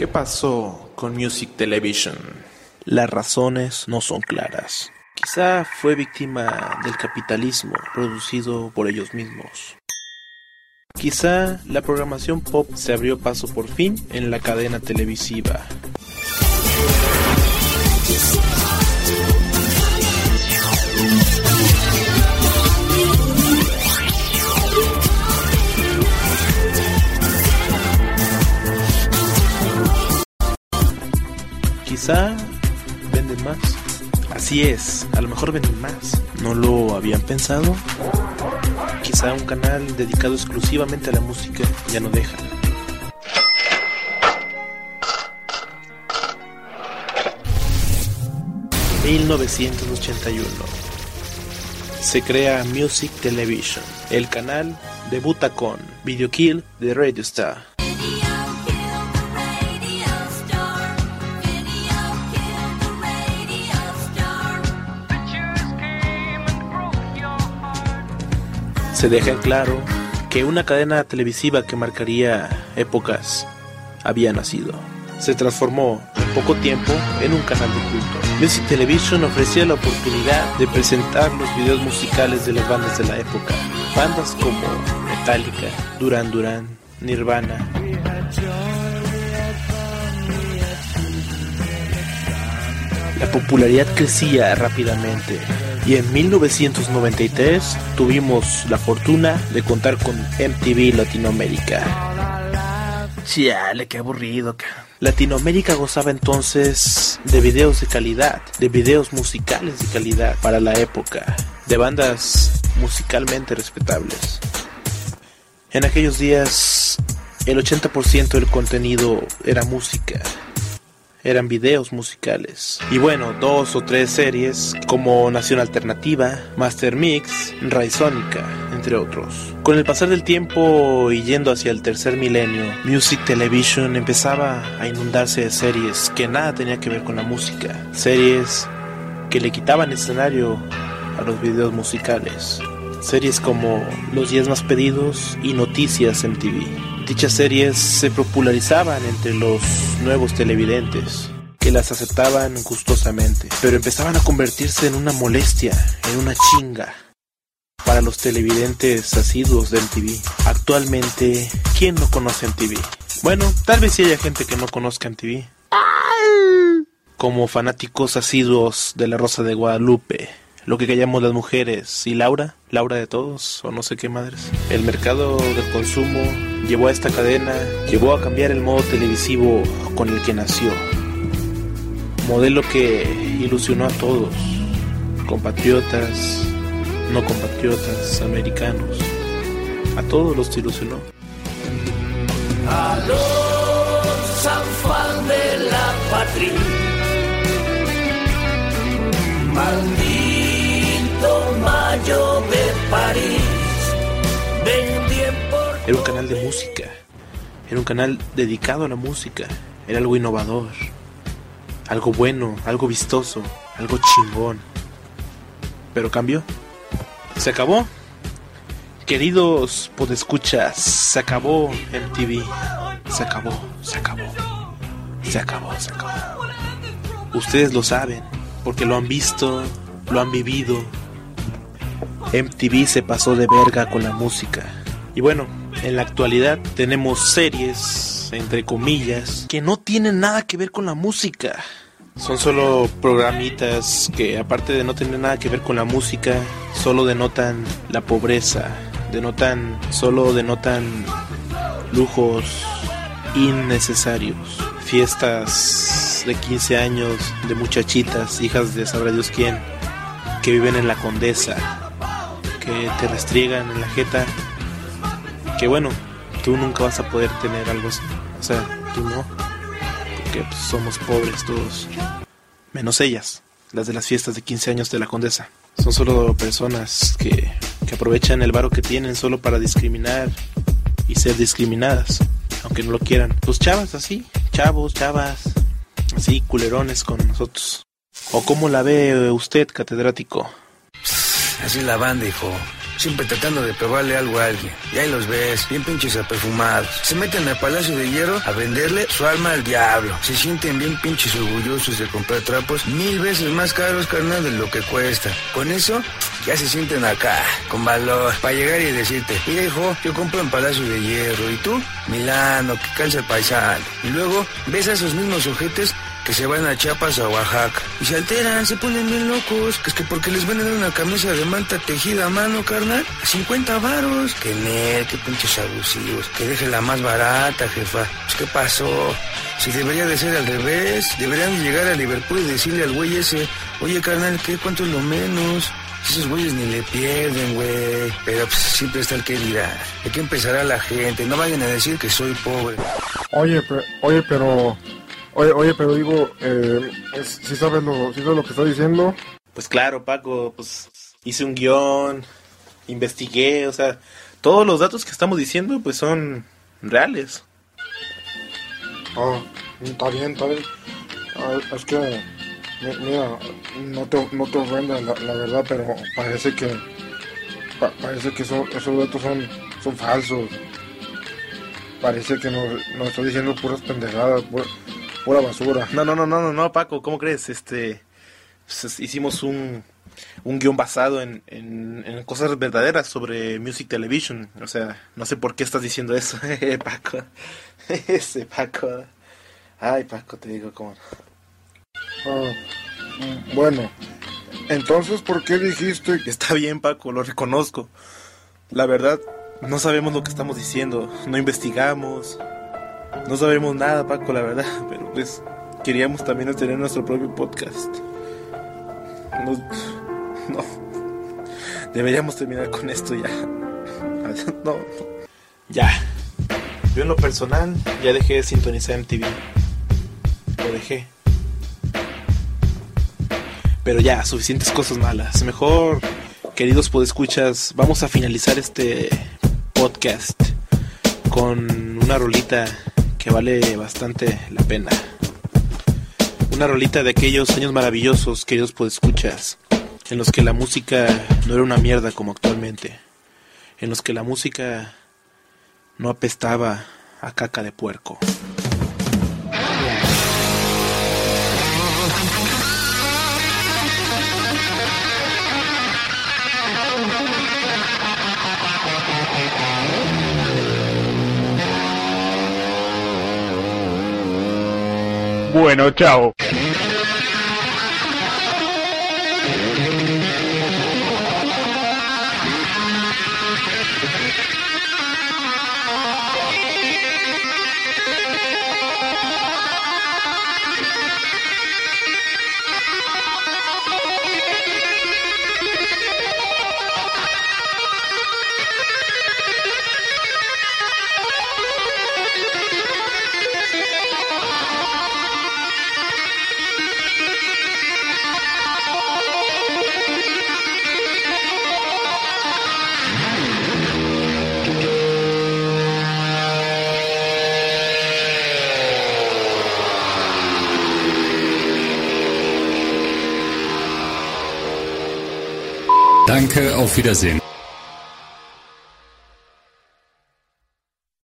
¿Qué pasó con Music Television? Las razones no son claras. Quizá fue víctima del capitalismo producido por ellos mismos. Quizá la programación pop se abrió paso por fin en la cadena televisiva. Así es, a lo mejor venden más. ¿No lo habían pensado? Quizá un canal dedicado exclusivamente a la música ya no deja. ...1981... Se crea Music Television... ...el canal debuta con... ...Video Kill de Radio Star... se deja en claro que una cadena televisiva que marcaría épocas había nacido. Se transformó en poco tiempo en un canal de culto. Music Television ofrecía la oportunidad de presentar los videos musicales de las bandas de la época. Bandas como Metallica, Duran Duran, Nirvana. La popularidad crecía rápidamente y en 1993 tuvimos la fortuna de contar con MTV Latinoamérica. Chale, qué aburrido. Latinoamérica gozaba entonces de videos de calidad, de videos musicales de calidad para la época, de bandas musicalmente respetables. En aquellos días, el 80% del contenido era música, eran videos musicales. Y bueno, dos o tres series como Nación Alternativa, Master Mix, Raizónica, entre otros. Con el pasar del tiempo y yendo hacia el tercer milenio, Music Television empezaba a inundarse de series que nada tenía que ver con la música. Series que le quitaban escenario a los videos musicales. Series como Los 10 más pedidos y Noticias MTV. Dichas series se popularizaban entre los nuevos televidentes, que las aceptaban gustosamente, pero empezaban a convertirse en una molestia, en una chinga para los televidentes asiduos de MTV. Actualmente, ¿quién no conoce MTV? Bueno, tal vez sí haya gente que no conozca MTV. Como fanáticos asiduos de La Rosa de Guadalupe, lo que callamos las mujeres y Laura, Laura de todos, o no sé qué madres. El mercado del consumo llevó a esta cadena, llevó a cambiar el modo televisivo con el que nació. Modelo que ilusionó a todos, compatriotas, no compatriotas, americanos. A todos los ilusionó. A los de la patria. Maldito mayo de París. Era un canal de música. Era un canal dedicado a la música. Era algo innovador. Algo bueno, algo vistoso, algo chingón. Pero cambió. Se acabó. Queridos podescuchas, se acabó MTV. Se acabó, se acabó. Se acabó, se acabó. Ustedes lo saben, porque lo han visto, lo han vivido. MTV se pasó de verga con la música. Y bueno, en la actualidad tenemos series, entre comillas, que no tienen nada que ver con la música. Son solo programitas que aparte de no tener nada que ver con la música, solo denotan la pobreza, denotan, solo denotan lujos innecesarios, fiestas de 15 años de muchachitas, hijas de sabrá Dios quién, que viven en la condesa, que te restriegan en la jeta que bueno, tú nunca vas a poder tener algo así. O sea, tú no. Porque pues, somos pobres todos. Menos ellas, las de las fiestas de 15 años de la condesa. Son solo personas que, que aprovechan el varo que tienen solo para discriminar y ser discriminadas, aunque no lo quieran. Pues chavas así, chavos, chavas, así culerones con nosotros. ¿O cómo la ve usted, catedrático? Así la banda, hijo. Siempre tratando de probarle algo a alguien. Y ahí los ves, bien pinches aperfumados. Se meten al Palacio de Hierro a venderle su alma al diablo. Se sienten bien pinches orgullosos de comprar trapos mil veces más caros, carnal, de lo que cuesta. Con eso, ya se sienten acá, con valor, para llegar y decirte, mira hijo, yo compro en Palacio de Hierro, ¿y tú? Milano, que calza el paisano. Y luego ves a esos mismos sujetos que se van a Chiapas a Oaxaca. Y se alteran, se ponen bien locos. Que es que porque les dar una camisa de manta tejida a mano, carnal. A 50 varos. Que net, que pinches abusivos. Que deje la más barata, jefa. Pues qué pasó. Si debería de ser al revés. Deberían de llegar a Liverpool y decirle al güey ese, oye carnal, ¿qué? ¿Cuánto es lo menos? Esos güeyes ni le pierden, güey. Pero pues, siempre está el que dirá. ¿De qué empezará la gente? No vayan a decir que soy pobre. Oye, pe- oye, pero... Oye, oye, pero digo, eh, si sabes lo, si sabes lo que está diciendo? Pues claro, Paco, pues hice un guion, investigué, o sea, todos los datos que estamos diciendo pues son reales. Ah, está bien, está bien. Ah, es que, mi- mira, no te, no te ofendas, la, la verdad, pero parece que, pa- parece que son, esos datos son, son falsos. Parece que nos, nos está diciendo puras pendejadas, pura, pura basura. No, no, no, no, no, no, Paco, ¿cómo crees? Este, pues, hicimos un, un guion basado en, en, en cosas verdaderas sobre Music Television. O sea, no sé por qué estás diciendo eso, Paco. Ese Paco. Ay, Paco, te digo cómo. Mm, bueno, entonces, ¿por qué dijiste que... Está bien, Paco, lo reconozco. La verdad, no sabemos lo que estamos diciendo, no investigamos, no sabemos nada, Paco, la verdad, pero pues queríamos también tener nuestro propio podcast. No, no. Deberíamos terminar con esto ya. No. Ya. Yo en lo personal ya dejé de sintonizar MTV. Lo dejé. Pero ya, suficientes cosas malas. Mejor, queridos podescuchas, vamos a finalizar este podcast con una rolita vale bastante la pena. Una rolita de aquellos años maravillosos, queridos podescuchas, en los que la música no era una mierda como actualmente. En los que la música no apestaba a caca de puerco. Bueno, chao. Danke, auf Wiedersehen.